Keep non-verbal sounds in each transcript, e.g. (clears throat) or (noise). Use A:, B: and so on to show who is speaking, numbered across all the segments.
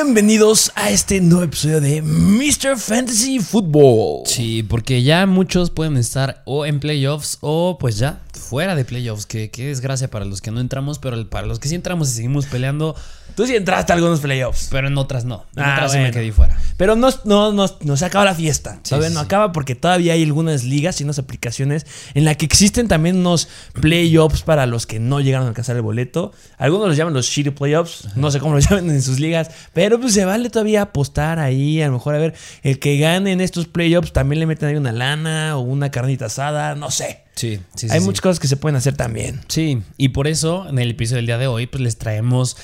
A: Bienvenidos a este nuevo episodio de Mr. Fantasy Football.
B: Sí, porque ya muchos pueden estar o en playoffs o pues ya fuera de playoffs. Que qué desgracia para los que no entramos, pero para los que sí entramos y seguimos peleando.
A: Tú sí entraste a algunos playoffs.
B: Pero en otras no. En
A: Ah,
B: otras sí me quedé fuera.
A: Pero no, no, no, no se acaba la fiesta.
B: Sí,
A: todavía
B: sí,
A: no acaba porque todavía hay algunas ligas y unas aplicaciones en las que existen también unos playoffs para los que no llegaron a alcanzar el boleto. Algunos los llaman los shitty playoffs. No sé cómo los (laughs) llaman en sus ligas. Pero pues se vale todavía apostar ahí. A lo mejor a ver, el que gane en estos playoffs también le meten ahí una lana o una carnita asada. No sé.
B: Sí, sí, sí.
A: hay
B: sí.
A: muchas cosas que se pueden hacer también.
B: Sí, y por eso en el episodio del día de hoy pues les traemos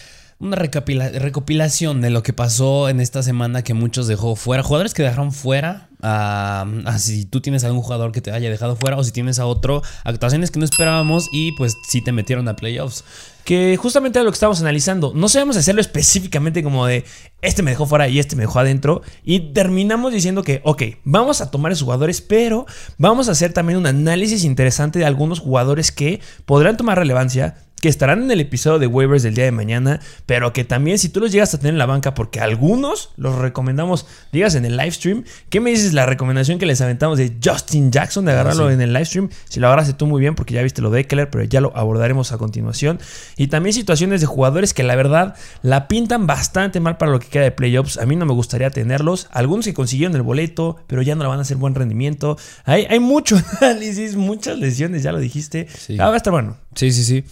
B: una recopilación de lo que pasó en esta semana que muchos dejó fuera, jugadores que dejaron fuera, a, a si tú tienes algún jugador que te haya dejado fuera o si tienes a otro, actuaciones que no esperábamos y pues sí te metieron a playoffs.
A: Que justamente era lo que estábamos analizando. No sabemos hacerlo específicamente como de este me dejó fuera y este me dejó adentro. Y terminamos diciendo que, ok, vamos a tomar esos jugadores, pero vamos a hacer también un análisis interesante de algunos jugadores que podrán tomar relevancia. Que estarán en el episodio de waivers del día de mañana, pero que también si tú los llegas a tener en la banca, porque algunos los recomendamos, digas en el live stream, ¿qué me dices la recomendación que les aventamos de Justin Jackson de agarrarlo
B: sí.
A: en el live stream? Si lo agarraste tú muy bien, porque ya viste lo de Eckler, pero ya lo abordaremos a continuación. Y también situaciones de jugadores que la verdad la pintan bastante mal para lo que queda de playoffs. A mí no me gustaría tenerlos. Algunos que consiguieron el boleto, pero ya no la van a hacer buen rendimiento. Hay, hay mucho (laughs) análisis, muchas lesiones, ya lo dijiste.
B: Sí.
A: Ah, va a estar bueno.
B: Sí, sí, sí.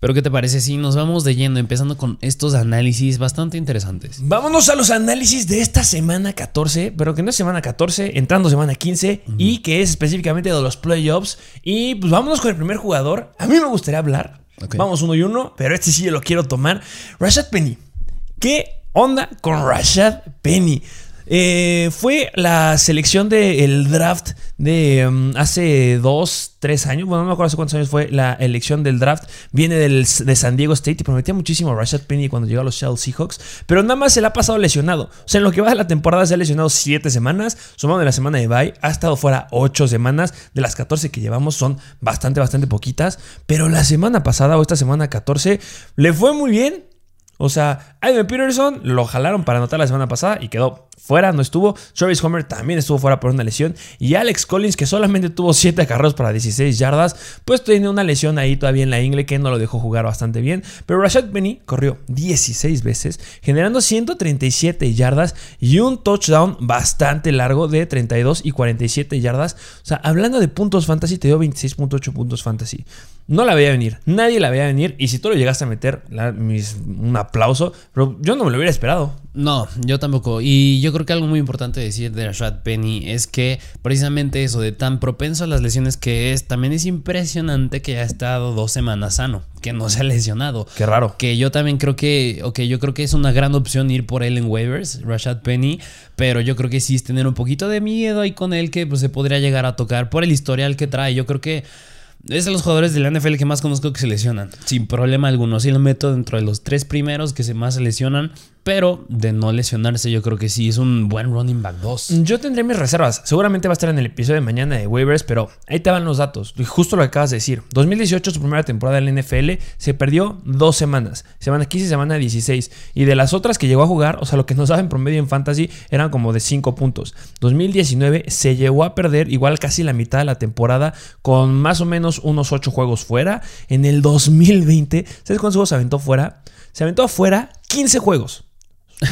B: Pero ¿qué te parece si nos vamos de lleno, empezando con estos análisis bastante interesantes?
A: Vámonos a los análisis de esta semana 14, pero que no es semana 14, entrando semana 15 y que es específicamente de los playoffs. Y pues vámonos con el primer jugador. A mí me gustaría hablar. Vamos uno y uno, pero este sí yo lo quiero tomar. Rashad Penny. ¿Qué onda con Rashad Penny? Eh, fue la selección del draft de um, hace dos, tres años. Bueno, no me acuerdo hace cuántos años fue la elección del draft. Viene del, de San Diego State y prometía muchísimo a Rashad Penny cuando llegó a los Seattle Seahawks. Pero nada más se le ha pasado lesionado. O sea, en lo que va de la temporada se ha lesionado siete semanas. Sumado de la semana de bye, ha estado fuera ocho semanas. De las 14 que llevamos son bastante, bastante poquitas. Pero la semana pasada o esta semana 14 le fue muy bien. O sea, Ivan Peterson lo jalaron para anotar la semana pasada y quedó fuera, no estuvo. Travis Homer también estuvo fuera por una lesión. Y Alex Collins, que solamente tuvo 7 acarreos para 16 yardas, pues tiene una lesión ahí todavía en la ingle que no lo dejó jugar bastante bien. Pero Rashad Penny corrió 16 veces, generando 137 yardas y un touchdown bastante largo de 32 y 47 yardas. O sea, hablando de puntos fantasy, te dio 26.8 puntos fantasy. No la veía venir, nadie la veía venir. Y si tú lo llegaste a meter, un aplauso, pero yo no me lo hubiera esperado.
B: No, yo tampoco. Y yo creo que algo muy importante decir de Rashad Penny es que precisamente eso de tan propenso a las lesiones que es, también es impresionante que haya estado dos semanas sano, que no se ha lesionado.
A: Qué raro.
B: Que yo también creo que, ok, yo creo que es una gran opción ir por él en waivers, Rashad Penny, pero yo creo que sí es tener un poquito de miedo ahí con él que pues, se podría llegar a tocar por el historial que trae. Yo creo que es de los jugadores de la NFL que más conozco que se lesionan, sin problema alguno. Sí lo meto dentro de los tres primeros que se más se lesionan, pero de no lesionarse yo creo que sí es un buen running back 2.
A: Yo tendré mis reservas. Seguramente va a estar en el episodio de mañana de waivers, pero ahí te van los datos. Y Justo lo que acabas de decir. 2018, su primera temporada en la NFL, se perdió dos semanas. Semana 15 y semana 16. Y de las otras que llegó a jugar, o sea, lo que nos daba en promedio en fantasy eran como de 5 puntos. 2019 se llegó a perder igual casi la mitad de la temporada con más o menos unos 8 juegos fuera. En el 2020, ¿sabes cuántos juegos se aventó fuera? Se aventó afuera 15 juegos.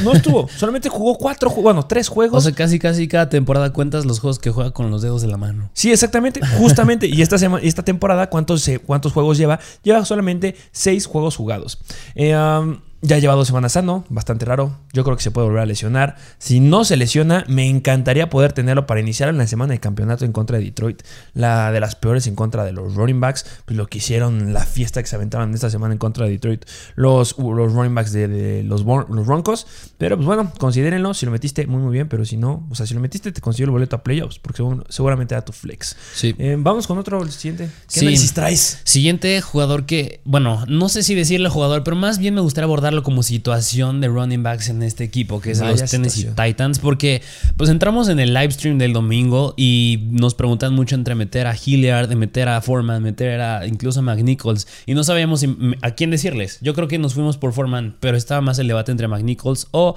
A: No estuvo, solamente jugó 4 juegos, bueno, 3 juegos.
B: O sea, casi casi cada temporada cuentas los juegos que juega con los dedos de la mano.
A: Sí, exactamente, justamente. y esta, sema- esta temporada, ¿cuántos, ¿cuántos juegos lleva? Lleva solamente seis juegos jugados. Eh, um, ya lleva dos semanas sano, bastante raro. Yo creo que se puede volver a lesionar. Si no se lesiona, me encantaría poder tenerlo para iniciar en la semana de campeonato en contra de Detroit. La de las peores en contra de los running backs. Pues lo que hicieron, la fiesta que se aventaron esta semana en contra de Detroit. Los, los running backs de, de los, los Broncos. Pero pues bueno, considérenlo. Si lo metiste, muy muy bien. Pero si no, o sea, si lo metiste, te consiguió el boleto a playoffs. Porque seguramente era tu flex.
B: Sí.
A: Eh, vamos con otro, el siguiente. ¿Qué
B: Sí.
A: análisis traes?
B: Siguiente jugador que, bueno, no sé si decirle jugador, pero más bien me gustaría abordarlo como situación de running backs en en este equipo, que es
A: Vaya
B: los Tennessee
A: situación.
B: Titans, porque pues entramos en el live stream del domingo y nos preguntan mucho entre meter a Hilliard, de meter a Foreman, meter a incluso a McNichols y no sabíamos a quién decirles. Yo creo que nos fuimos por Foreman, pero estaba más el debate entre McNichols o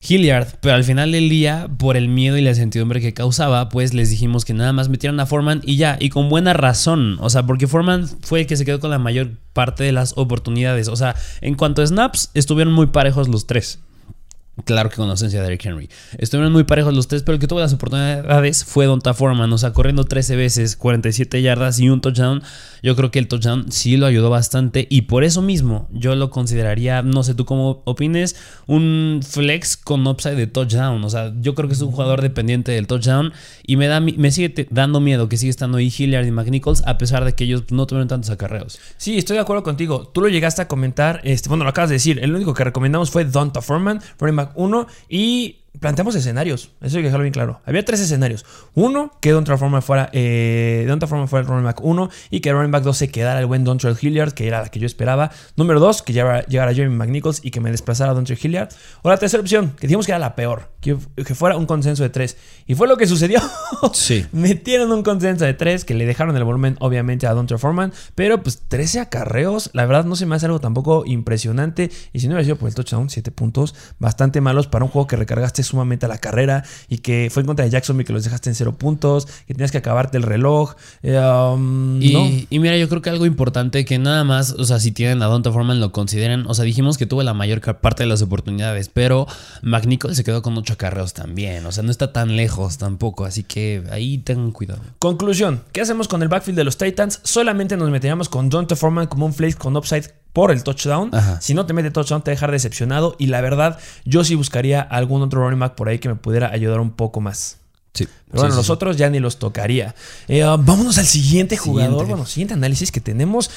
B: Hilliard, pero al final del día, por el miedo y la incertidumbre que causaba, pues les dijimos que nada más metieran a Foreman y ya, y con buena razón, o sea, porque Foreman fue el que se quedó con la mayor parte de las oportunidades, o sea, en cuanto a snaps, estuvieron muy parejos los tres. Claro que con la ausencia de Derrick Henry. Estuvieron muy parejos los tres, pero el que tuvo las oportunidades fue Donta Foreman. O sea, corriendo 13 veces, 47 yardas y un touchdown. Yo creo que el touchdown sí lo ayudó bastante. Y por eso mismo, yo lo consideraría, no sé tú cómo opines, un flex con upside de touchdown. O sea, yo creo que es un jugador dependiente del touchdown. Y me, da, me sigue dando miedo que sigue estando ahí Hilliard y McNichols, a pesar de que ellos no tuvieron tantos acarreos.
A: Sí, estoy de acuerdo contigo. Tú lo llegaste a comentar, este, bueno, lo acabas de decir. El único que recomendamos fue Donta Foreman, running 1, y planteamos escenarios. Eso hay que dejarlo bien claro. Había tres escenarios. Uno, que Donta Foreman fuera, eh, Donta Foreman fuera el running back 1 y que el running back 2 se quedara el buen Dontrell Hilliard, que era la que yo esperaba. Número 2, que llegara, llegara Jeremy McNichols y que me desplazara a Dontrell Hilliard. O la tercera opción, que dijimos que era la peor, que, que fuera un consenso de tres. Y fue lo que sucedió. (laughs)
B: Sí.
A: Metieron un consenso de 3 que le dejaron el volumen obviamente a Dontre Foreman, pero pues 13 acarreos, la verdad no se me hace algo tampoco impresionante y si no hubiera sido por el touchdown, 7 puntos bastante malos para un juego que recargaste sumamente a la carrera y que fue en contra de Jacksonville que los dejaste en 0 puntos, que tenías que acabarte el reloj. eh, um,
B: Y,
A: no.
B: y mira, yo creo que algo importante que nada más, o sea, si tienen a Donta Foreman lo consideren. O sea, dijimos que tuvo la mayor parte de las oportunidades, pero McNichol se quedó con ocho carreos también. O sea, no está tan lejos tampoco. Así que ahí tengan cuidado.
A: Conclusión, ¿qué hacemos con el backfield de los Titans? Solamente nos meteríamos con Donta Foreman como un flex con upside por el touchdown.
B: Ajá.
A: Si no te mete touchdown, te va a dejar decepcionado. Y la verdad, yo sí buscaría algún otro running back por ahí que me pudiera ayudar un poco más.
B: Sí.
A: Pero bueno, los otros ya ni los tocaría. Eh, uh, vámonos al siguiente jugador.
B: Siguiente.
A: Bueno, siguiente análisis que tenemos.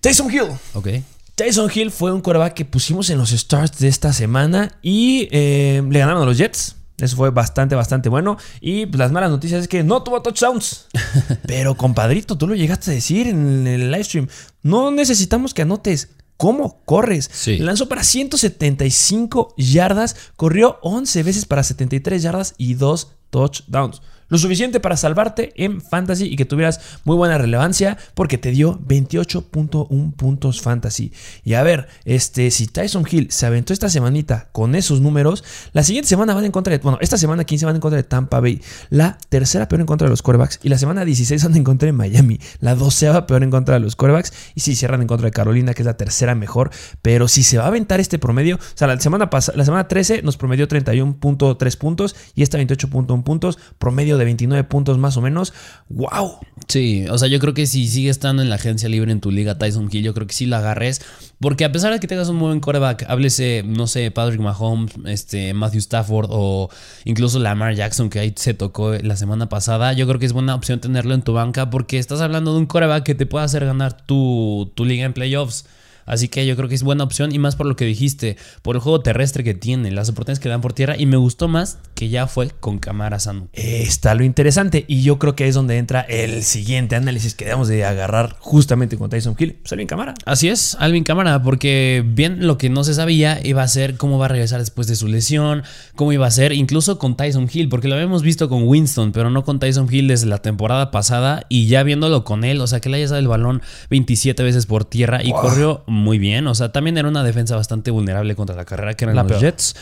A: Tyson Hill.
B: Ok.
A: Tyson Hill fue un quarterback que pusimos en los starts de esta semana y eh, le ganaron a los Jets. Eso fue bastante, bastante bueno. Y pues, las malas noticias es que no tuvo touchdowns. (laughs) Pero, compadrito, tú lo llegaste a decir en el live stream. No necesitamos que anotes. ¿Cómo corres?
B: Sí.
A: Lanzó para 175 yardas, corrió 11 veces para 73 yardas y 2 touchdowns. Lo suficiente para salvarte en fantasy y que tuvieras muy buena relevancia porque te dio 28.1 puntos fantasy. Y a ver, este, si Tyson Hill se aventó esta semanita con esos números, la siguiente semana van en contra de, bueno, esta semana 15 van en contra de Tampa Bay, la tercera peor en contra de los quarterbacks y la semana 16 van en contra de Miami, la doceava peor en contra de los quarterbacks y si cierran en contra de Carolina, que es la tercera mejor, pero si se va a aventar este promedio, o sea, la semana la semana 13 nos promedió 31.3 puntos y esta 28.1 puntos, promedio de 29 puntos más o menos. ¡Wow!
B: Sí, o sea, yo creo que si sigue estando en la agencia libre en tu liga Tyson Hill, yo creo que sí lo agarres. Porque a pesar de que tengas un buen quarterback, háblese, no sé, Patrick Mahomes, este, Matthew Stafford o incluso Lamar Jackson, que ahí se tocó la semana pasada, yo creo que es buena opción tenerlo en tu banca porque estás hablando de un quarterback que te puede hacer ganar tu, tu liga en playoffs. Así que yo creo que es buena opción y más por lo que dijiste, por el juego terrestre que tiene, las oportunidades que dan por tierra y me gustó más que ya fue con cámara sano.
A: Está lo interesante y yo creo que es donde entra el siguiente análisis que debemos de agarrar justamente con Tyson Hill. Salió en cámara.
B: Así es, Alvin Cámara, porque bien lo que no se sabía iba a ser cómo va a regresar después de su lesión, cómo iba a ser, incluso con Tyson Hill, porque lo habíamos visto con Winston, pero no con Tyson Hill desde la temporada pasada y ya viéndolo con él, o sea, que le haya dado el balón 27 veces por tierra y
A: Wow.
B: corrió muy bien, o sea, también era una defensa bastante vulnerable contra la carrera que eran
A: La
B: los
A: peor.
B: Jets.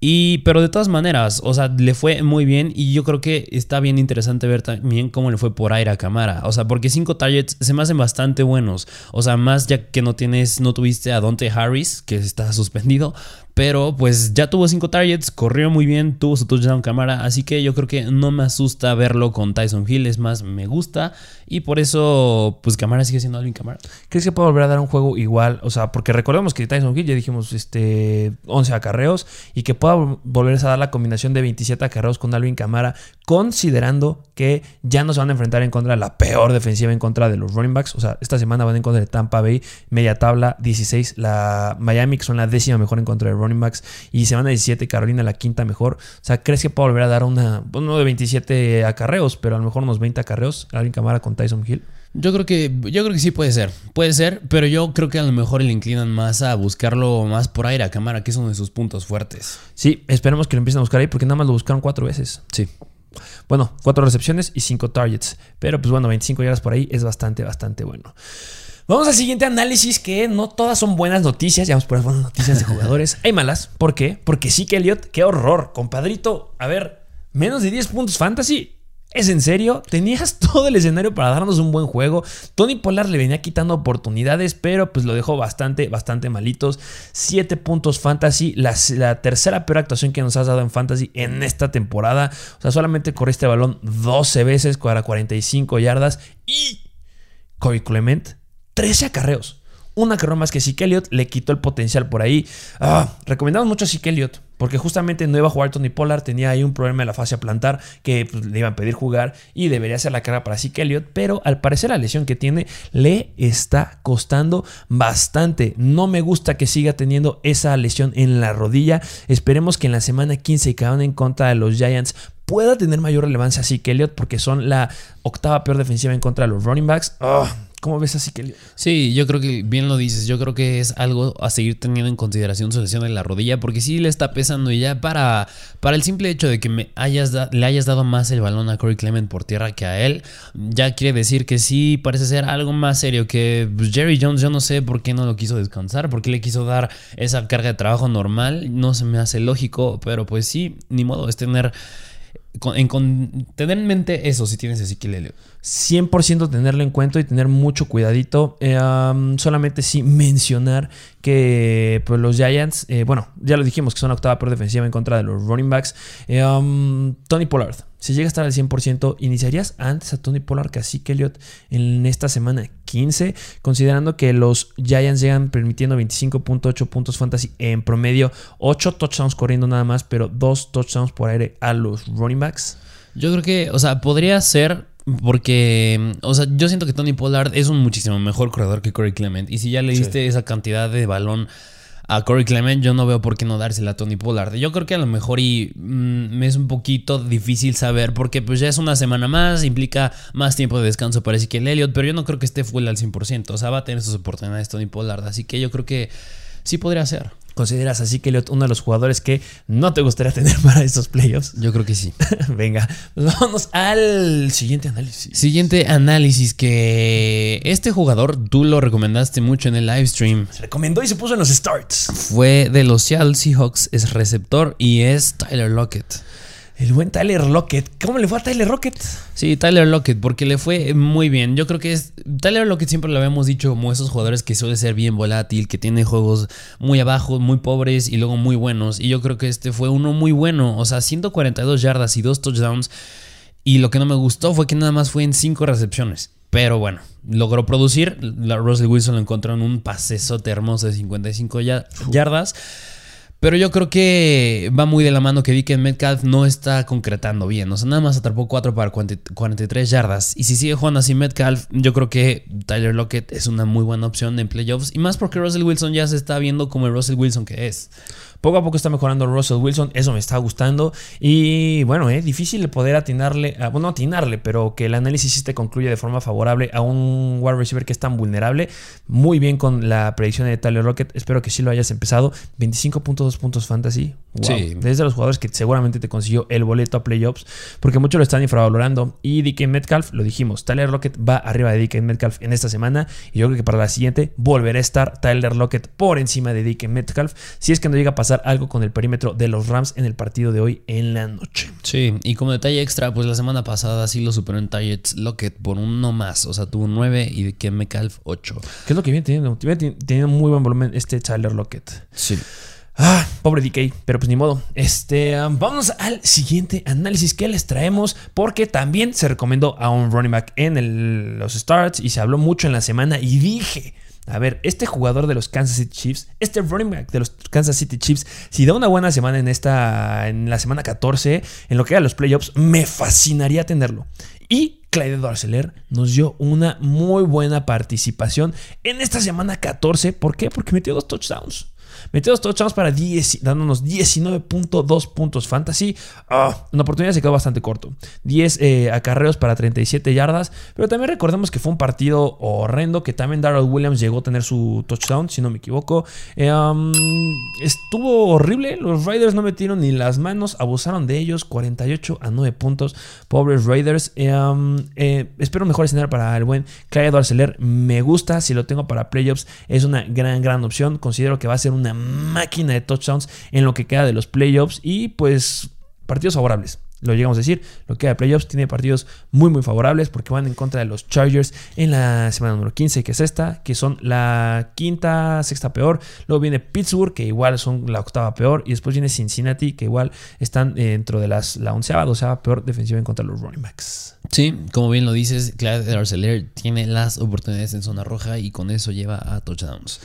B: Y, pero de todas maneras, o sea, le fue muy bien y yo creo que está bien interesante ver también cómo le fue por aire a Camara. O sea, porque cinco targets se me hacen bastante buenos. O sea, más ya que no tienes, no tuviste a Dante Harris, que está (laughs) suspendido, pero pues ya tuvo cinco targets, corrió muy bien, tuvo su touchdown Camara, así que yo creo que no me asusta verlo con Tyson Hill, es más, me gusta y por eso, pues Camara sigue siendo Alvin Camara.
A: ¿Crees que puede volver a dar un juego igual? O sea, porque recordemos que Tyson Hill ya dijimos este 11 acarreos y que pueda volverse a dar la combinación de 27 acarreos con Alvin Camara, considerando que ya no se van a enfrentar en contra de la peor defensiva en contra de los running backs. O sea, esta semana van en contra de Tampa Bay, media tabla 16, la Miami que son la décima mejor en contra de running backs y se van a 17, Carolina la quinta mejor. O sea, ¿crees que puede volver a dar una, uno de 27 acarreos, pero a lo mejor unos 20 acarreos Alvin Camara con Tyson Hill?
B: Yo creo que yo creo que sí puede ser. Puede ser, pero yo creo que a lo mejor le inclinan más a buscarlo más por aire a cámara, que es uno de sus puntos fuertes.
A: Sí, esperemos que lo empiecen a buscar ahí porque nada más lo buscaron cuatro veces.
B: Sí.
A: Bueno, cuatro recepciones y cinco targets. Pero pues bueno, 25 yardas por ahí es bastante, bastante bueno. Vamos al siguiente análisis que no todas son buenas noticias. Ya vamos por las buenas noticias de jugadores. (laughs) Hay malas. ¿Por qué? Porque sí que Elliot, qué horror. Compadrito, a ver, menos de 10 puntos fantasy. ¿Es en serio? Tenías (laughs) todo el escenario para darnos un buen juego. Tony Polar le venía quitando oportunidades, pero pues lo dejó bastante, bastante malitos. 7 puntos fantasy, la, tercera peor actuación que nos has dado en fantasy en esta temporada. O sea, solamente corriste el balón 12 veces para 45 yardas. Y Kobe Clement, 13 acarreos. Un acarreo más que Zeke Elliott le quitó el potencial por ahí. Ah, recomendamos mucho a Zeke Elliott. Porque justamente no iba a jugar Tony Pollard, tenía ahí un problema en la fase a plantar que pues, le iban a pedir jugar y debería ser la cara para Zeke Elliott, pero al parecer la lesión que tiene le está costando bastante. No me gusta que siga teniendo esa lesión en la rodilla. Esperemos que en la semana 15 que van en contra de los Giants pueda tener mayor relevancia Zeke Elliott porque son la octava peor defensiva en contra de los running backs. Oh, ¿Cómo ves así que
B: Sí, yo creo que bien lo dices. Yo creo que es algo a seguir teniendo en consideración su lesión en la rodilla, porque sí le está pesando y ya para, para el simple hecho de que le hayas dado más el balón a Corey Clement por tierra que a él, ya quiere decir que sí parece ser algo más serio que pues, Jerry Jones. Yo no sé por qué no lo quiso descansar, por qué le quiso dar esa carga de trabajo normal. No se me hace lógico, pero pues sí, ni modo, es tener en, tener en mente eso si tienes Ezequiel Elliott.
A: 100% tenerlo en cuenta y tener mucho cuidadito. Eh, solamente sí mencionar que pues, los Giants, eh, bueno, ya lo dijimos que son octava por defensiva en contra de los running backs. Eh, Tony Pollard, si llega a estar al 100%, ¿iniciarías antes a Tony Pollard que a Zeke Elliott en esta semana 15? Considerando que los Giants llegan permitiendo 25.8 puntos fantasy en promedio, 8 touchdowns corriendo nada más, pero 2 touchdowns por aire a los running backs.
B: Yo creo que, o sea, podría ser porque, o sea, yo siento que Tony Pollard es un muchísimo mejor corredor que Corey Clement. Y si ya le diste esa cantidad de balón a Corey Clement, yo no veo por qué no dársela a Tony Pollard. Yo creo que a lo mejor y mm, me es un poquito difícil saber porque pues ya es una semana más, implica más tiempo de descanso parece que el Elliot, pero yo no creo que esté full al 100%. O sea, va a tener sus oportunidades Tony Pollard. Así que yo creo que sí podría ser.
A: ¿Consideras así que uno de los jugadores que no te gustaría (laughs) tener para estos playoffs?
B: Yo creo que sí. (laughs)
A: Venga, pues vamos al siguiente análisis.
B: Siguiente análisis que este jugador tú lo recomendaste mucho en el live stream.
A: Se recomendó y se puso en los starts.
B: Fue de los Seattle Seahawks, es receptor y es Tyler Lockett.
A: El buen Tyler Lockett. ¿Cómo le fue a Tyler Lockett?
B: Sí, Tyler Lockett, porque le fue muy bien. Yo creo que es. Tyler Lockett siempre lo habíamos dicho como esos jugadores que suele ser bien volátil, que tiene juegos muy abajo, muy pobres y luego muy buenos. Y yo creo que este fue uno muy bueno. O sea, 142 yardas y dos touchdowns. Y lo que no me gustó fue que nada más fue en 5 recepciones. Pero bueno, logró producir. La Russell Wilson lo encontró en un pasesote hermoso de 55 yardas. Pero yo creo que va muy de la mano que vi que Metcalf no está concretando bien. O sea, nada más atrapó 4 para 43 yardas. Y si sigue jugando así Metcalf, yo creo que Tyler Lockett es una muy buena opción en playoffs. Y más porque Russell Wilson ya se está viendo como el Russell Wilson que es.
A: Poco a poco está mejorando Russell Wilson, eso me está gustando. Y bueno, es difícil de poder atinarle, bueno, no atinarle, pero que el análisis te concluya de forma favorable a un wide receiver que es tan vulnerable. Muy bien con la predicción de Tyler Rocket, espero que sí lo hayas empezado. 25.2 puntos fantasy. Sí. Desde los jugadores que seguramente te consiguió el boleto a playoffs, porque muchos lo están infravalorando. Y DK Metcalf, lo dijimos, Tyler Rocket va arriba de DK Metcalf en esta semana. Y yo creo que para la siguiente volverá a estar Tyler Lockett por encima de DK Metcalf. Si es que no llega a pasar algo con el perímetro de los Rams en el partido de hoy en la noche.
B: Sí, y como detalle extra, pues la semana pasada sí lo superó en targets Lockett por uno más. O sea, tuvo 9 y que Metcalf 8.
A: ¿Qué es lo que viene teniendo? Viene teniendo muy buen volumen este Tyler Lockett.
B: Sí.
A: Ah, pobre DK, pero pues ni modo. Este, um, vamos al siguiente análisis que les traemos porque también se recomendó a un running back en los starts y se habló mucho en la semana y dije, a ver, este jugador de los Kansas City Chiefs, este running back de los Kansas City Chiefs, si da una buena semana en esta, en la semana 14, en lo que era los playoffs, me fascinaría tenerlo. Y Clyde Darceler nos dio una muy buena participación en esta semana 14. ¿Por qué? Porque metió dos touchdowns. Metió dos touchdowns para 10, dándonos 19.2 puntos fantasy. Ah, una oportunidad se quedó bastante corto. 10 eh, acarreos para 37 yardas. Pero también recordemos que fue un partido horrendo. Que también Darrell Williams llegó a tener su touchdown, si no me equivoco. Eh, estuvo horrible. Los Raiders no metieron ni las manos. Abusaron de ellos. 48 a 9 puntos. Pobres Raiders. Eh, um, espero mejor escenario para el buen Clyde Arcelor. Me gusta. Si lo tengo para playoffs, es una gran, gran opción. Considero que va a ser una máquina de touchdowns en lo que queda de los playoffs. Y pues partidos favorables lo llegamos a decir, lo que queda de playoffs tiene partidos muy muy favorables porque van en contra de los Chargers en la semana número 15, que es esta, que son la quinta, sexta peor. Luego viene Pittsburgh, que igual son la octava peor. Y después viene Cincinnati, que igual están dentro de las, la onceava, doceava peor defensiva en contra de los running backs.
B: Sí, como bien lo dices, Clyde Arcelor tiene las oportunidades en zona roja y con eso lleva a touchdowns.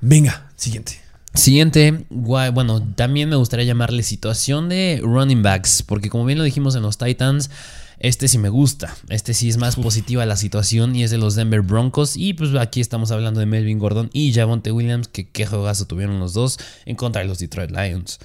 A: Venga, siguiente.
B: Siguiente, bueno, también me gustaría llamarle situación de running backs, porque como bien lo dijimos en los Titans, este sí me gusta, este sí es más positiva la situación y es de los Denver Broncos y pues aquí estamos hablando de Melvin Gordon y Javonte Williams, que qué juegazo tuvieron los dos en contra de los Detroit Lions.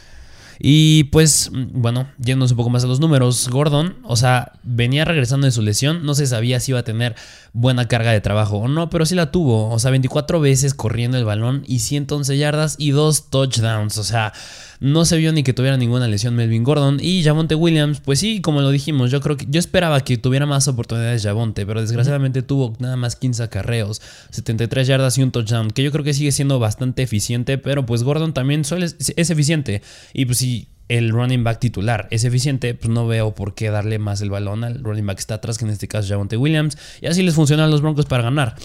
B: Y pues, mm, bueno, yéndonos un poco más a los números, Gordon, o sea, venía regresando de su lesión, no se sabía si iba a tener buena carga de trabajo o no, pero sí la tuvo, o sea, 24 veces corriendo el balón y 111 yardas y dos touchdowns, o sea, no se vio ni que tuviera ninguna lesión Melvin Gordon y Javonte Williams, pues sí, como lo dijimos, yo creo que yo esperaba que tuviera más oportunidades Javonte, pero desgraciadamente tuvo nada más 15 acarreos, 73 yardas y un touchdown, que yo creo que sigue siendo bastante eficiente, pero pues Gordon también suele, es eficiente y pues sí el running back titular es eficiente, pues no veo por qué darle más el balón al running back que está atrás, que en este caso es Javonte Williams. Y así les funcionan a los Broncos para ganar.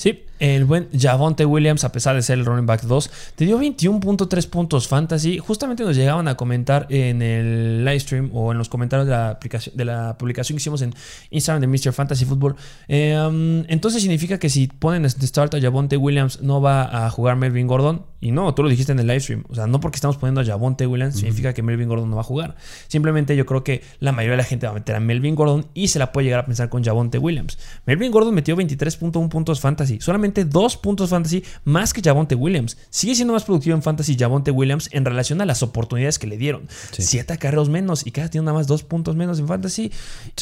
A: Sí, el buen Javonte Williams, a pesar de ser el running back 2, te dio 21.3 puntos fantasy. Justamente nos llegaban a comentar en el live stream o en los comentarios de la, aplicación, de la publicación que hicimos en Instagram de Mr. Fantasy Football. Eh, um, entonces significa que si ponen este start a Javonte Williams, no va a jugar Melvin Gordon. Y no, tú lo dijiste en el live stream. O sea, no porque estamos poniendo a Javonte Williams significa que Melvin Gordon no va a jugar. Simplemente yo creo que la mayoría de la gente va a meter a Melvin Gordon y se la puede llegar a pensar con Javonte Williams. Melvin Gordon metió 23.1 puntos fantasy. Solamente dos puntos fantasy más que Javonte Williams. Sigue siendo más productivo en fantasy Javonte Williams en relación a las oportunidades que le dieron. Siete carreros menos y cada tiene nada más dos puntos menos en fantasy.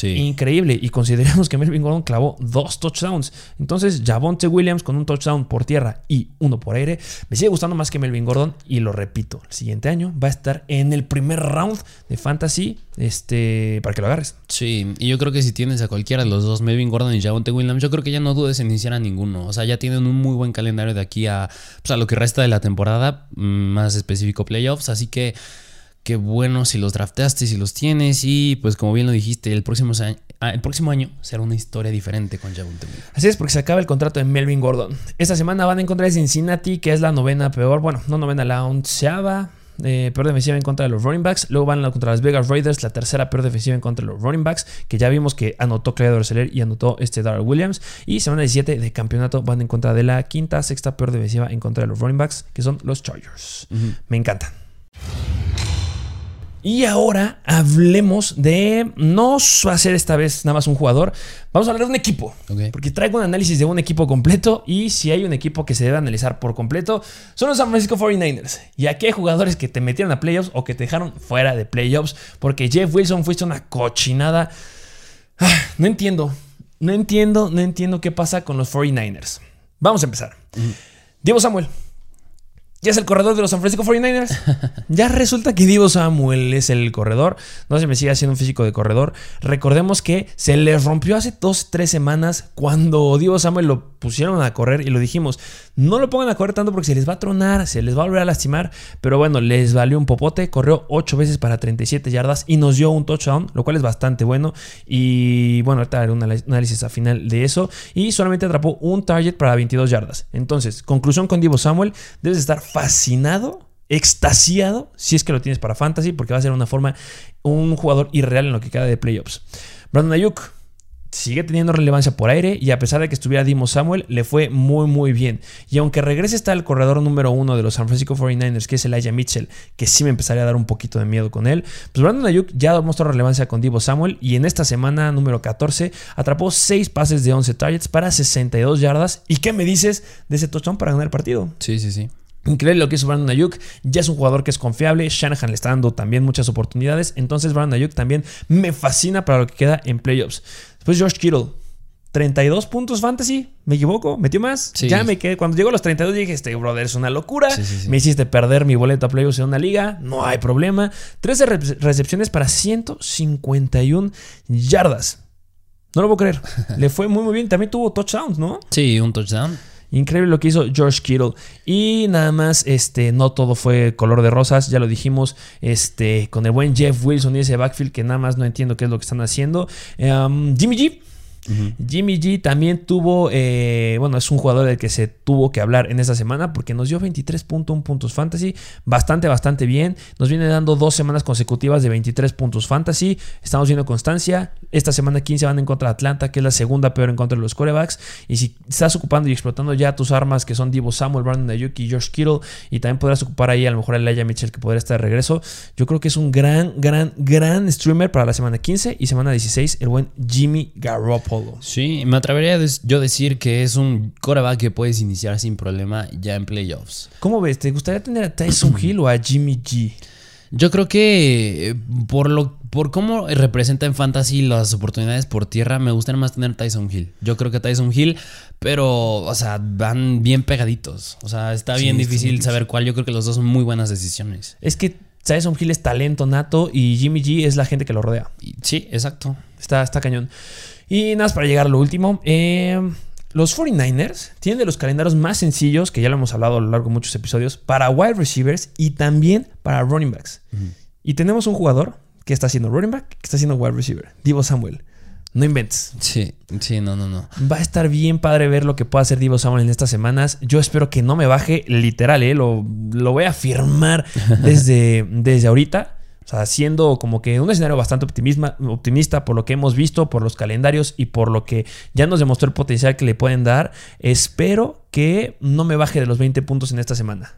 A: Increíble. Y consideremos que Melvin Gordon clavó dos touchdowns. Entonces, Javonte Williams con un touchdown por tierra y uno por aire. Me sigue gustando más que Melvin Gordon. Y lo repito, el siguiente año va a estar en el primer round de fantasy este, para que lo agarres.
B: Sí, y yo creo que si tienes a cualquiera de los dos, Melvin Gordon y Javonte Williams, yo creo que ya no dudes en iniciar a ninguno. O sea, ya tienen un muy buen calendario de aquí a, pues, lo que resta de la temporada, mm, más específico playoffs. Así que qué bueno si los drafteaste, si los tienes. Y pues como bien lo dijiste, el próximo año, ah, año será una historia diferente con Javonte.
A: Así es, porque se acaba el contrato de Melvin Gordon. Esta semana van a encontrar Cincinnati, que es la novena peor, bueno, no novena, la onceava eh, peor defensiva en contra de los running backs. Luego van contra las Vegas Raiders, la tercera peor defensiva en contra de los running backs, que ya vimos que anotó Clyde Dorseler y anotó este Darrell Williams. Y semana 17 de campeonato van en contra de la quinta, sexta peor defensiva en contra de los running backs, que son los Chargers. Me encantan. Y ahora hablemos de no hacer esta vez nada más un jugador, vamos a hablar de un equipo. Porque traigo un análisis de un equipo completo y si hay un equipo que se debe analizar por completo, son los San Francisco 49ers. Y aquí hay jugadores que te metieron a playoffs o que te dejaron fuera de playoffs porque Jeff Wilson fuiste una cochinada. Ah, no entiendo, no entiendo, no entiendo qué pasa con los 49ers. Vamos a empezar. Diego Samuel. Ya es el corredor de los San Francisco 49ers. (laughs) ya resulta que Divo Samuel es el corredor. No se me sigue haciendo un físico de corredor. Recordemos que se les rompió hace dos, tres semanas cuando Divo Samuel lo pusieron a correr y lo dijimos. No lo pongan a correr tanto porque se les va a tronar, se les va a volver a lastimar. Pero bueno, les valió un popote. Corrió 8 veces para 37 yardas y nos dio un touchdown, lo cual es bastante bueno. Y bueno, ahorita haré un análisis a final de eso. Y solamente atrapó un target para 22 yardas. Entonces, conclusión con Divo Samuel: debes estar fascinado, extasiado, si es que lo tienes para fantasy, porque va a ser una forma, un jugador irreal en lo que queda de playoffs. Brandon Ayuk sigue teniendo relevancia por aire y a pesar de que estuviera Dimo Samuel, le fue muy muy bien. Y aunque regrese está el corredor número uno de los San Francisco 49ers, que es Elijah Mitchell, que sí me empezaría a dar un poquito de miedo con él, pues Brandon Ayuk ya mostró relevancia con Divo Samuel y en esta semana número 14 atrapó 6 pases de 11 targets para 62 yardas. ¿Y qué me dices de ese touchdown para ganar el partido?
B: Sí, sí, sí.
A: Increíble lo que hizo Brandon Ayuk. Ya es un jugador que es confiable. Shanahan le está dando también muchas oportunidades. Entonces, Brandon Ayuk también me fascina para lo que queda en playoffs. Después, George Kittle. 32 puntos fantasy, ¿me equivoco? ¿Metió más?
B: Sí.
A: Ya me quedé. Cuando llegó a los 32 dije, este brother es una locura.
B: Sí, sí.
A: Me hiciste perder mi boleto a playoffs en una liga. No hay problema. 13 re- recepciones para 151 yardas. No lo puedo creer. (laughs) Le fue muy, muy bien. También tuvo touchdowns, ¿no?
B: Sí, un touchdown.
A: Increíble lo que hizo George Kittle. Y nada más, este, no todo fue color de rosas, ya lo dijimos, este, con el buen Jeff Wilson y ese backfield que nada más no entiendo qué es lo que están haciendo. Um, Jimmy G. Jimmy G también tuvo, eh, bueno, es un jugador del que se tuvo que hablar en esta semana porque nos dio 23.1 puntos fantasy, bastante, bastante bien. Nos viene dando dos semanas consecutivas de 23 puntos fantasy. Estamos viendo constancia. Esta semana 15 van en contra de Atlanta, que es la segunda peor en contra de los corebacks. Y si estás ocupando y explotando ya tus armas, que son Divo Samuel, Brandon Ayuk y Josh Kittle, y también podrás ocupar ahí a lo mejor a Elijah Mitchell, que podría estar de regreso, yo creo que es un gran, gran, gran streamer para la semana 15 y semana 16, el buen Jimmy Garoppolo.
B: Sí, me atrevería a yo decir que es un coreback que puedes iniciar sin problema ya en playoffs.
A: ¿Cómo ves? ¿Te gustaría tener a Tyson (clears throat) Hill o a Jimmy G?
B: Yo creo que eh, por lo por cómo representa en fantasy las oportunidades por tierra, me gustaría más tener Tyson Hill. Yo creo que Tyson Hill, pero, o sea, van bien pegaditos. O sea, está bien difícil saber cuál. Yo creo que los dos son muy buenas decisiones.
A: Es que Tyson Hill es talento nato y Jimmy G es la gente que lo rodea.
B: Sí, exacto.
A: Está, está cañón. Y nada más para llegar a lo último. eh, los 49ers tienen de los calendarios más sencillos, que ya lo hemos hablado a lo largo de muchos episodios, para wide receivers y también para running backs. Y tenemos un jugador que está haciendo running back, que está haciendo wide receiver, Divo Samuel. No inventes.
B: Sí, sí, no, no, no.
A: Va a estar bien padre ver lo que pueda hacer Divo Samuel en estas semanas. Yo espero que no me baje literal, ¿eh? lo, lo voy a afirmar (laughs) desde, desde ahorita. Sea, siendo como que un escenario bastante optimista por lo que hemos visto, por los calendarios y por lo que ya nos demostró el potencial que le pueden dar. Espero que no me baje de los 20 puntos en esta semana.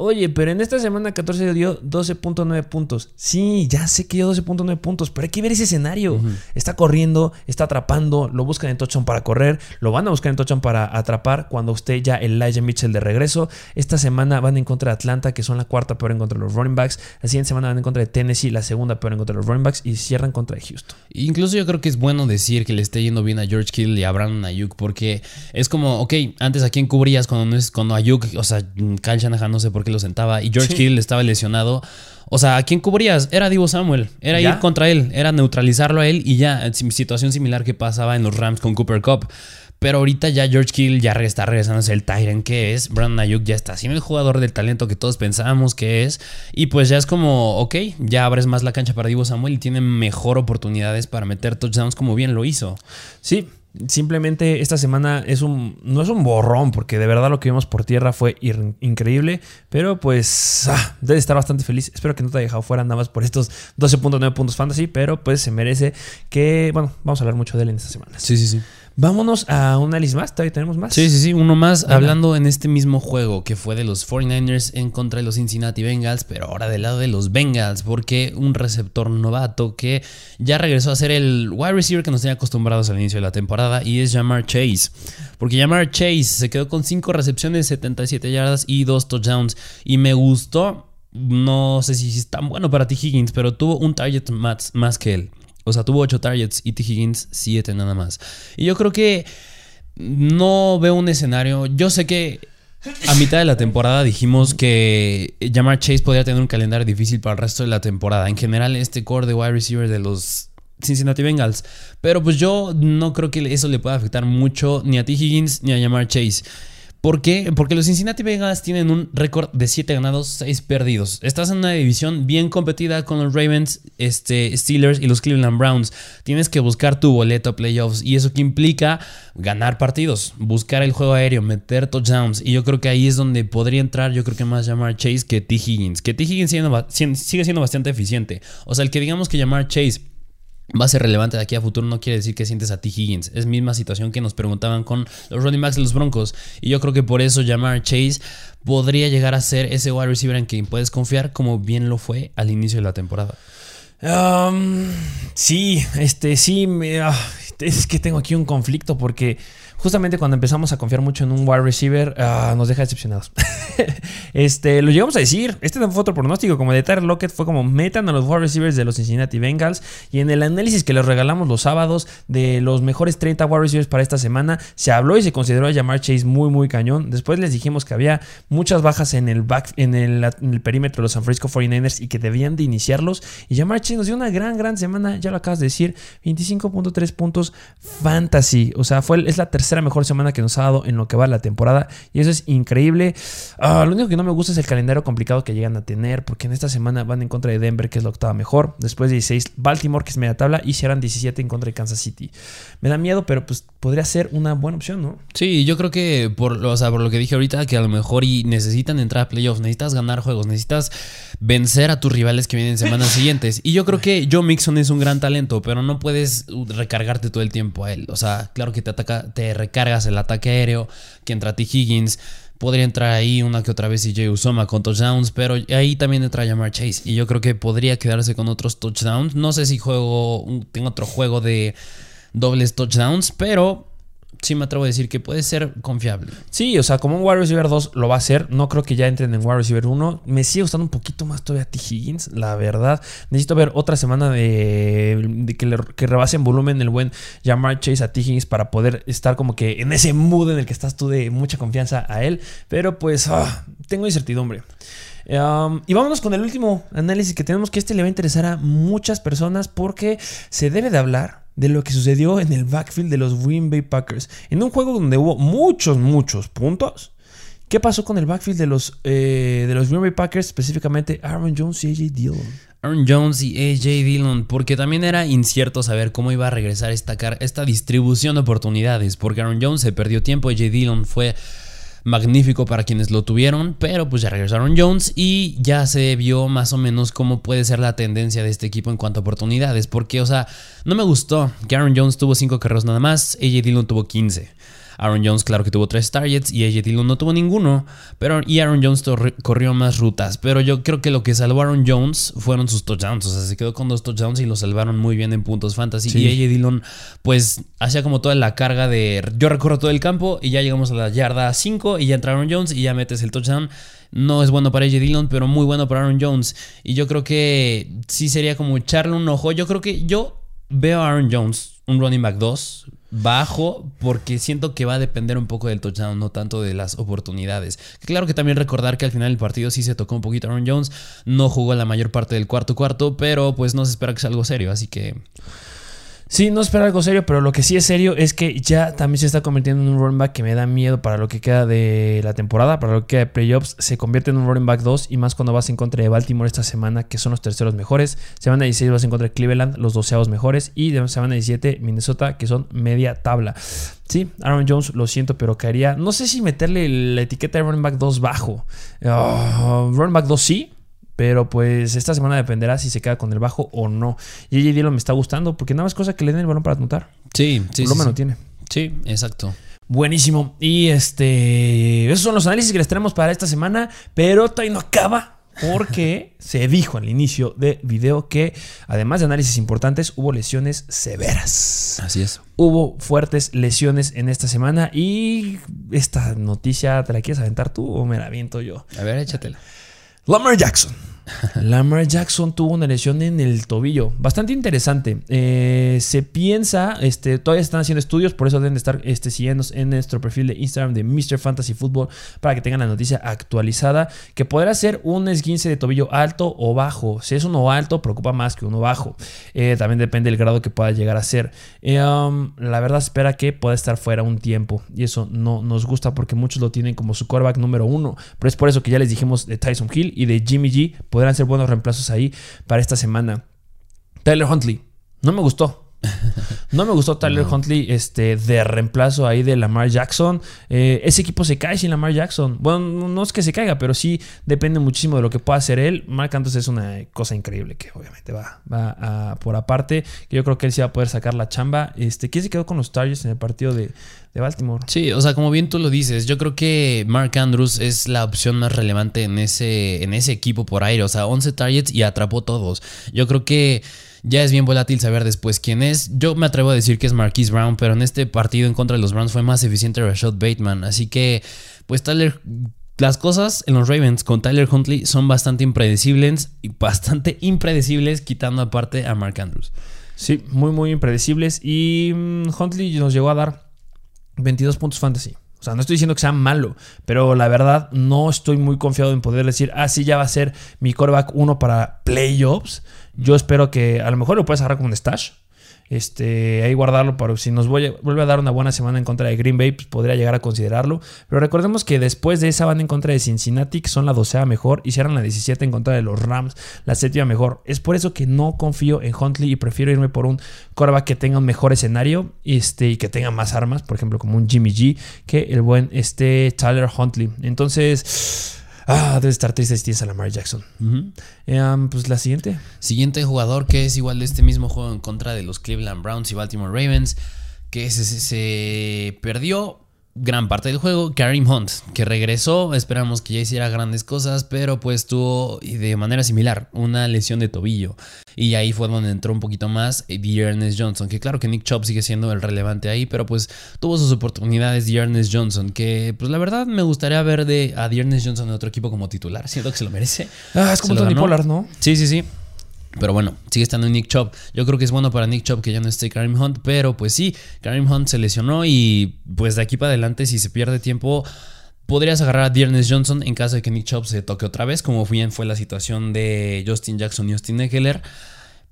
A: Oye, pero en esta semana 14 dio 12.9 puntos. Sí, ya sé que dio 12.9 puntos, pero hay que ver ese escenario. Está corriendo, está atrapando, lo buscan en touchdown para correr, lo van a buscar en touchdown para atrapar cuando esté ya Elijah Mitchell de regreso. Esta semana van en contra de Atlanta, que son la cuarta peor en contra de los running backs. La siguiente semana van en contra de Tennessee, la segunda peor en contra de los running backs, y cierran contra de Houston.
B: Incluso yo creo que es bueno decir que le esté yendo bien a George Kittle y a Brandon Ayuk porque es como, ok, antes a quién cubrías cuando no es cuando Ayuk, o sea, Kyle Shanahan no sé por qué lo sentaba y George
A: Sí.
B: Kittle estaba lesionado. O sea, ¿a quién cubrías? Era Divo Samuel, era
A: Ya.
B: ir contra él, era neutralizarlo a él y ya, situación similar que pasaba en los Rams con Cooper Cup. Pero ahorita ya George Kittle ya está regresando a ser el Tyrant que es. Brandon Ayuk ya está siendo el jugador del talento que todos pensábamos que es. Y pues ya es como, ok, ya abres más la cancha para Divo Samuel y tiene mejor oportunidades para meter touchdowns como bien lo hizo.
A: Sí, simplemente esta semana es un no es un borrón porque de verdad lo que vimos por tierra fue increíble, pero pues ah, debe estar bastante feliz. Espero que no te haya dejado fuera nada más por estos 12.9 puntos fantasy, pero pues se merece que, bueno, vamos a hablar mucho de él en estas semanas.
B: Sí, sí, sí.
A: Vámonos a un análisis más, todavía tenemos más.
B: Sí, sí, sí, uno más hablando en este mismo juego que fue de los 49ers en contra de los Cincinnati Bengals, pero ahora del lado de los Bengals, porque un receptor novato que ya regresó a ser el wide receiver que nos tenía acostumbrados al inicio de la temporada y es Jamar Chase. Porque Jamar Chase se quedó con 5 recepciones, 77 yardas y 2 touchdowns y me gustó, no sé si es tan bueno para T. Higgins, pero tuvo un target más, más que él. O sea, tuvo 8 targets y T. Higgins 7 nada más. Y yo creo que no veo un escenario. Yo sé que a mitad de la temporada dijimos que Jamar Chase podría tener un calendario difícil para el resto de la temporada. En general, este core de wide receiver de los Cincinnati Bengals. Pero pues yo no creo que eso le pueda afectar mucho ni a T. Higgins ni a Jamar Chase. ¿Por qué? Porque los Cincinnati Bengals tienen un récord de 7 ganados, 6 perdidos. Estás en una división bien competida con los Ravens, este, Steelers y los Cleveland Browns. Tienes que buscar tu boleto a playoffs y eso que implica ganar partidos, buscar el juego aéreo, meter touchdowns. Y yo creo que ahí es donde podría entrar, yo creo que más llamar Chase que T. Higgins. Que T. Higgins sigue siendo bastante eficiente. O sea, el que digamos que llamar Chase va a ser relevante de aquí a futuro no quiere decir que sientes a T. Higgins. Es misma situación que nos preguntaban con los running backs de los Broncos. Y yo creo que por eso llamar Chase podría llegar a ser ese wide receiver en quien puedes confiar como bien lo fue al inicio de la temporada.
A: Sí, este, sí, me- es que tengo aquí un conflicto porque justamente cuando empezamos a confiar mucho en un wide receiver, ah, nos deja decepcionados. (laughs) este, lo llegamos a decir. Este fue otro pronóstico, como de Tyler Lockett, fue como metan a los wide receivers de los Cincinnati Bengals. Y en el análisis que les regalamos los sábados de los mejores 30 wide receivers para esta semana, se habló y se consideró a llamar Chase muy, muy cañón. Después les dijimos que había muchas bajas en el, back, en el, perímetro de los San Francisco 49ers y que debían de iniciarlos. Y llamar Chase nos dio una gran, gran semana, ya lo acabas de decir, 25.3 puntos fantasy. O sea, fue, es la tercera mejor semana que nos ha dado en lo que va la temporada. Y eso es increíble. Ah, lo único que no me gusta es el calendario complicado que llegan a tener, porque en esta semana van en contra de Denver, que es la octava mejor. Después 16, Baltimore, que es media tabla, y serán 17 en contra de Kansas City. Me da miedo, pero pues podría ser una buena opción, ¿no?
B: Sí, yo creo que por, o sea, por lo que dije ahorita, que a lo mejor y necesitan entrar a playoffs, necesitas ganar juegos, necesitas vencer a tus rivales que vienen en semanas (laughs) siguientes. Y yo creo que Joe Mixon es un gran talento, pero no puedes recargarte todo el tiempo a él. O sea, claro que te ataca, te recargas el ataque aéreo, que entra T. Higgins. Podría entrar ahí una que otra vez CJ Usoma con touchdowns, pero ahí también entra Jamar Chase. Y yo creo que podría quedarse con otros touchdowns. No sé si juego, tengo otro juego de dobles touchdowns, pero sí me atrevo a decir que puede ser confiable.
A: Sí, o sea, como un wide receiver 2 lo va a hacer. No creo que ya entren en wide receiver 1. Me sigue gustando un poquito más todavía T. Higgins, la verdad. Necesito ver otra semana de, que, le, que rebasen volumen el buen Jamar Chase a T. Higgins para poder estar como que en ese mood en el que estás tú de mucha confianza a él. Pero pues ah, tengo incertidumbre. Um, y vámonos con el último análisis que tenemos, que este le va a interesar a muchas personas porque se debe de hablar de lo que sucedió en el backfield de los Green Bay Packers. En un juego donde hubo muchos, muchos puntos. ¿Qué pasó con el backfield de los, eh, de los Green Bay Packers, específicamente Aaron Jones y AJ Dillon?
B: Aaron Jones y AJ Dillon, porque también era incierto saber cómo iba a regresar esta, esta distribución de oportunidades, porque Aaron Jones se perdió tiempo, AJ Dillon fue magnífico para quienes lo tuvieron, pero pues ya regresaron Jones y ya se vio más o menos cómo puede ser la tendencia de este equipo en cuanto a oportunidades, porque o sea, no me gustó que Aaron Jones tuvo 5 carreros nada más, AJ Dillon tuvo 15. Aaron Jones, claro que tuvo tres targets y AJ Dillon no tuvo ninguno. Pero, y Aaron Jones corrió más rutas. Pero yo creo que lo que salvó a Aaron Jones fueron sus touchdowns. O sea, se quedó con dos touchdowns y lo salvaron muy bien en puntos fantasy. Y AJ Dillon, pues, hacía como toda la carga de yo recorro todo el campo y ya llegamos a la yarda 5 y ya entra Aaron Jones y ya metes el touchdown. No es bueno para AJ Dillon, pero muy bueno para Aaron Jones. Y yo creo que sí sería como echarle un ojo. Yo creo que yo veo a Aaron Jones, un running back 2, bajo porque siento que va a depender un poco del touchdown, no tanto de las oportunidades. Claro que también recordar que al final del partido sí se tocó un poquito Aaron Jones, no jugó la mayor parte del cuarto cuarto, pero pues no se espera que sea algo serio, así que
A: Sí, no espera algo serio, pero lo que sí es serio es que ya también se está convirtiendo en un running back que me da miedo para lo que queda de la temporada, para lo que queda de playoffs. Se convierte en un running back 2 y más cuando vas en contra de Baltimore esta semana, que son los terceros mejores. Semana 16 vas en contra de Cleveland, los doceavos mejores. Y de semana 17 Minnesota, que son media tabla. Sí, Aaron Jones, lo siento, pero caería. No sé si meterle la etiqueta de running back 2 bajo. Uh, running back 2 sí, pero pues esta semana dependerá si se queda con el bajo o no. Y AJ Dillon me está gustando porque nada más cosa que le den el balón para anotar.
B: Sí, sí.
A: Por lo menos tiene.
B: Sí, exacto.
A: Buenísimo. Y este. Esos son los análisis que les tenemos para esta semana. Pero todavía no acaba. Porque (laughs) se dijo al inicio del video que, además de análisis importantes, hubo lesiones severas.
B: Así es.
A: Hubo fuertes lesiones en esta semana. Y esta noticia, ¿te la quieres aventar tú o me la aviento yo?
B: A ver, échatela.
A: Lamar Jackson (laughs) Lamar Jackson tuvo una lesión en el tobillo. Bastante interesante. Eh, se piensa, este, todavía están haciendo estudios, por eso deben de estar este, siguiendo en nuestro perfil de Instagram de Mr. Fantasy Football para que tengan la noticia actualizada. Que podrá ser un esguince de tobillo alto o bajo. Si es uno alto, preocupa más que uno bajo. Eh, también depende del grado que pueda llegar a ser. Eh, um, la verdad, espera que pueda estar fuera un tiempo. Y eso no nos gusta porque muchos lo tienen como su quarterback número uno. Pero es por eso que ya les dijimos de Tyson Hill y de Jimmy G podrán ser buenos reemplazos ahí para esta semana. Tyler Huntley, no me gustó. (laughs) No me gustó Tyler Huntley este, de reemplazo ahí de Lamar Jackson. Eh, ese equipo se cae sin Lamar Jackson. Bueno, no es que se caiga, pero sí depende muchísimo de lo que pueda hacer él. Mark Andrews es una cosa increíble que obviamente va, va por aparte. Yo creo que él sí va a poder sacar la chamba. Este, ¿Quién se quedó con los Chargers en el partido de, de Baltimore?
B: Sí, o sea, como bien tú lo dices, yo creo que Mark Andrews es la opción más relevante en ese, en ese equipo por aire. O sea, 11 targets y atrapó todos. Yo creo que Ya es bien volátil saber después quién es. Yo me atrevo a decir que es Marquise Brown, pero en este partido en contra de los Browns fue más eficiente Rashad Bateman. Así que, pues Tyler las cosas en los Ravens con Tyler Huntley son bastante impredecibles y bastante (laughs) impredecibles, quitando aparte a Mark Andrews.
A: Sí, muy, muy impredecibles. Y mm, Huntley nos llegó a dar 22 puntos fantasy. O sea, no estoy diciendo que sea malo, pero la verdad no estoy muy confiado en poder decir, ah, sí, ya va a ser mi quarterback uno para playoffs. Yo espero que a lo mejor lo puedes agarrar como un stash este, ahí guardarlo para si nos vuelve a dar una buena semana en contra de Green Bay, pues podría llegar a considerarlo. Pero recordemos que después de esa van en contra de Cincinnati, que son la docea mejor, hicieron la 17 en contra de los Rams, la séptima mejor. Es por eso que no confío en Huntley y prefiero irme por un quarterback que tenga un mejor escenario este, y que tenga más armas, por ejemplo, como un Jimmy G, que el buen este Tyler Huntley. Entonces. Ah, debe estar triste si tienes a Lamar Jackson. Em, pues la siguiente.
B: Siguiente jugador que es igual de este mismo juego en contra de los Cleveland Browns y Baltimore Ravens, que se, se perdió gran parte del juego, Karim Hunt, que regresó, esperamos que ya hiciera grandes cosas, pero pues tuvo de manera similar una lesión de tobillo. Y ahí fue donde entró un poquito más Ernest Johnson, que claro que Nick Chubb sigue siendo el relevante ahí, pero pues tuvo sus oportunidades Ernest Johnson, que pues la verdad me gustaría ver de a Ernest Johnson en otro equipo como titular, (laughs) siento que se lo merece.
A: Ah, es como Tony Pollard, ¿no?
B: Sí, sí, sí. Pero bueno, sigue estando Nick Chubb. Yo creo que es bueno para Nick Chubb que ya no esté Karim Hunt. Pero pues sí, Karim Hunt se lesionó y pues de aquí para adelante si se pierde tiempo... Podrías agarrar a Dearness Johnson en caso de que Nick Chubb se toque otra vez, como bien fue la situación de Justin Jackson y Austin Eckler.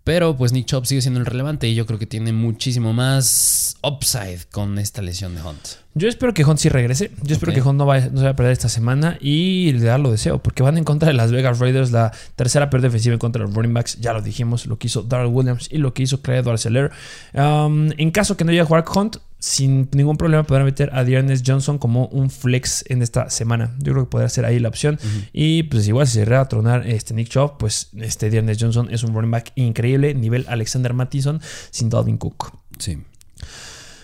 B: Pero pues Nick Chubb sigue siendo el relevante y yo creo que tiene muchísimo más upside con esta lesión de Hunt.
A: Yo espero que Hunt sí regrese. Yo espero que Hunt no, vaya, no se vaya a perder esta semana y le da lo deseo, porque van en contra de las Vegas Raiders, la tercera peor defensiva en contra de los running backs. Ya lo dijimos, lo que hizo Darrell Williams y lo que hizo Clyde Arcelor. Um, en caso que no llegue a jugar Hunt, sin ningún problema podrán meter a Dearness Johnson como un flex en esta semana. Yo creo que podría ser ahí la opción. Y pues igual si se llega a tronar este Nick Chubb, pues este Dearness Johnson es un running back increíble, nivel Alexander Mattison sin Dalvin Cook.
B: Sí.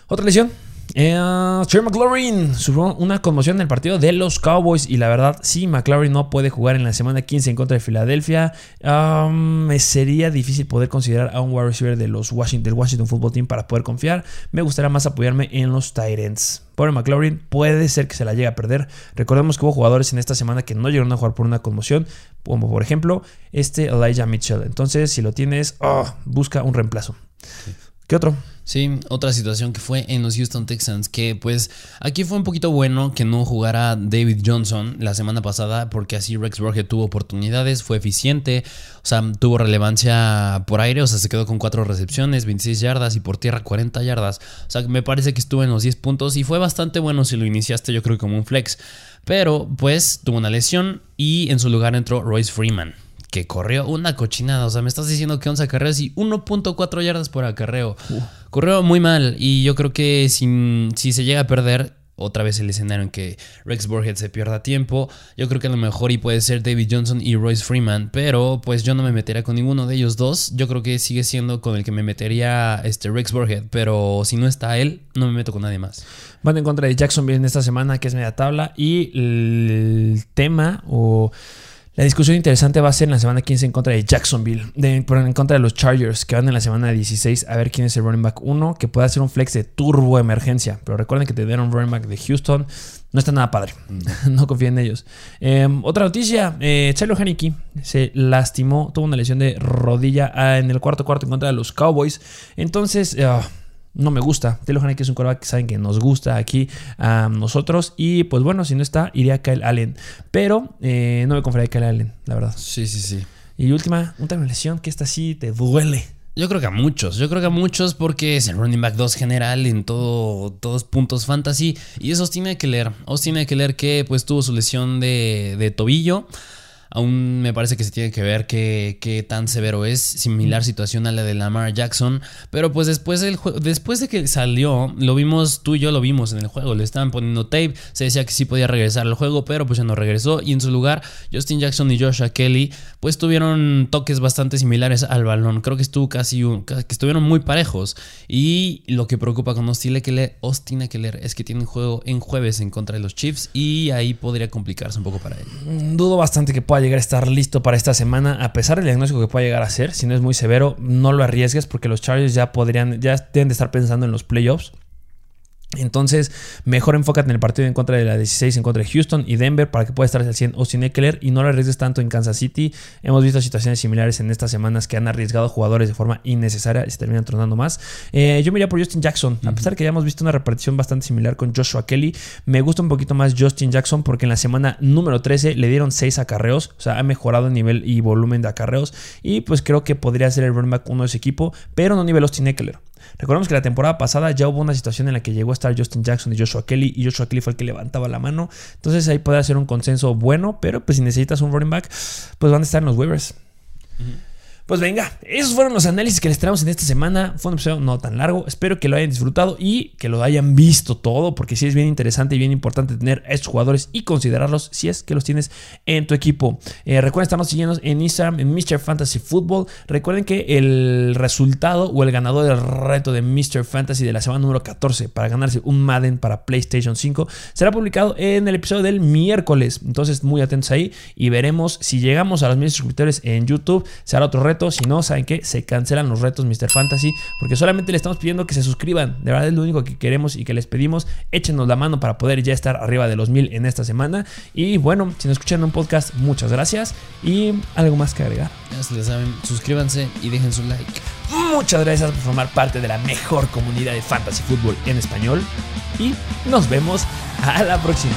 A: Otra lesión, eh, McLaurin sufrió una conmoción en el partido de los Cowboys y la verdad, si McLaurin no puede jugar en la semana 15 en contra de Filadelfia, me sería difícil poder considerar a un wide receiver de los Washington, del Washington Football Team para poder confiar. Me gustaría más apoyarme en los Titans. Pobre McLaurin, puede ser que se la llegue a perder. Recordemos que hubo jugadores en esta semana que no llegaron a jugar por una conmoción, como por ejemplo este Elijah Mitchell. Entonces, si lo tienes, oh, busca un reemplazo. ¿Qué otro?
B: Sí, otra situación que fue en los Houston Texans, que pues aquí fue un poquito bueno que no jugara David Johnson la semana pasada, porque así Rex Burkhead tuvo oportunidades, fue eficiente, o sea, tuvo relevancia por aire, o sea, se quedó con 4 recepciones, 26 yardas y por tierra 40 yardas, o sea, me parece que estuvo en los 10 puntos y fue bastante bueno si lo iniciaste yo creo como un flex, pero pues tuvo una lesión y en su lugar entró Royce Freeman que corrió una cochinada. O sea, me estás diciendo que 11 acarreos y 1.4 yardas por acarreo. Corrió muy mal y yo creo que si, si se llega a perder otra vez el escenario en que Rex Burhead se pierda tiempo. Yo creo que a lo mejor y puede ser David Johnson y Royce Freeman, pero pues yo no me metería con ninguno de ellos dos. Yo creo que sigue siendo con el que me metería este Rex Burhead, pero si no está él, no me meto con nadie más.
A: Van en contra de Jacksonville esta semana, que es media tabla, y el tema o la discusión interesante va a ser en la semana 15 en contra de Jacksonville, de, en contra de los Chargers, que van en la semana 16 a ver quién es el running back 1, que puede hacer un flex de turbo emergencia. Pero recuerden que te dieron un running back de Houston, no está nada padre. (laughs) no confíen en ellos. Em, otra noticia: eh, Haneke se lastimó, tuvo una lesión de rodilla ah, en el cuarto cuarto en contra de los Cowboys. Entonces. Ah, no me gusta. Taylor que es un quarterback que saben que nos gusta aquí a nosotros. Y pues bueno, si no está, iría a Kyle Allen. Pero eh, no me confiaría Kyle Allen, la verdad.
B: Sí, sí, sí.
A: Y última, una lesión que esta sí te duele.
B: Yo creo que a muchos, yo creo que a muchos porque es el running back 2 general en todo, todos puntos fantasy. Y eso tiene que leer. tiene que leer que pues tuvo su lesión de, de tobillo. Aún me parece que se tiene que ver qué, tan severo es. Similar situación a la de Lamar Jackson. Pero pues después, del después de que salió, lo vimos, tú y yo lo vimos en el juego. Le estaban poniendo tape. Se decía que sí podía regresar al juego, pero pues ya no regresó. Y en su lugar, Justin Jackson y Joshua Kelly, pues tuvieron toques bastante similares al balón. Creo que estuvo casi que estuvieron muy parejos. Y lo que preocupa con Austin Eckler, Austin Eckler es que tiene un juego en jueves en contra de los Chiefs. Y ahí podría complicarse un poco para él.
A: Dudo bastante que pueda llegar a estar listo para esta semana, a pesar del diagnóstico que pueda llegar a ser, si no es muy severo, no lo arriesgues porque los Chargers ya podrían, ya deben de estar pensando en los playoffs. Entonces, mejor enfócate en el partido en contra de la 16 en contra de Houston y Denver para que pueda estar al 100 Austin Eckler y no lo arriesgues tanto en Kansas City. Hemos visto situaciones similares en estas semanas que han arriesgado jugadores de forma innecesaria y se terminan tronando más. Eh, yo me iría por Justin Jackson, a pesar que ya hemos visto una repartición bastante similar con Joshua Kelly. Me gusta un poquito más Justin Jackson porque en la semana número 13 le dieron 6 acarreos, o sea, ha mejorado el nivel y volumen de acarreos y pues creo que podría ser el running back uno de ese equipo, pero no nivel Austin Eckler. Recordemos que la temporada pasada ya hubo una situación en la que llegó a estar Justin Jackson y Joshua Kelly y Joshua Kelly fue el que levantaba la mano. Entonces ahí puede ser un consenso bueno, pero pues si necesitas un running back, pues van a estar en los waivers. Pues venga, esos fueron los análisis que les traemos en esta semana. Fue un episodio no tan largo. Espero que lo hayan disfrutado y que lo hayan visto todo, porque sí es bien interesante y bien importante tener a estos jugadores y considerarlos si es que los tienes en tu equipo. Eh, recuerden estarnos siguiendo en Instagram, en Mr. Fantasy Football. Recuerden que el resultado o el ganador del reto de Mr. Fantasy de la semana número 14 para ganarse un Madden para PlayStation 5 será publicado en el episodio del miércoles. Entonces, muy atentos ahí y veremos si llegamos a los mil suscriptores en YouTube. Será otro reto si no, ¿saben qué? Se cancelan los retos Mr. Fantasy porque solamente le estamos pidiendo que se suscriban. De verdad es lo único que queremos y que les pedimos. Échenos la mano para poder ya estar arriba de los mil en esta semana. Y bueno, si nos escuchan en un podcast, muchas gracias. Y algo más que agregar.
B: Ya se les saben, suscríbanse y dejen su like.
A: Muchas gracias por formar parte de la mejor comunidad de fantasy fútbol en español. Y nos vemos a la próxima.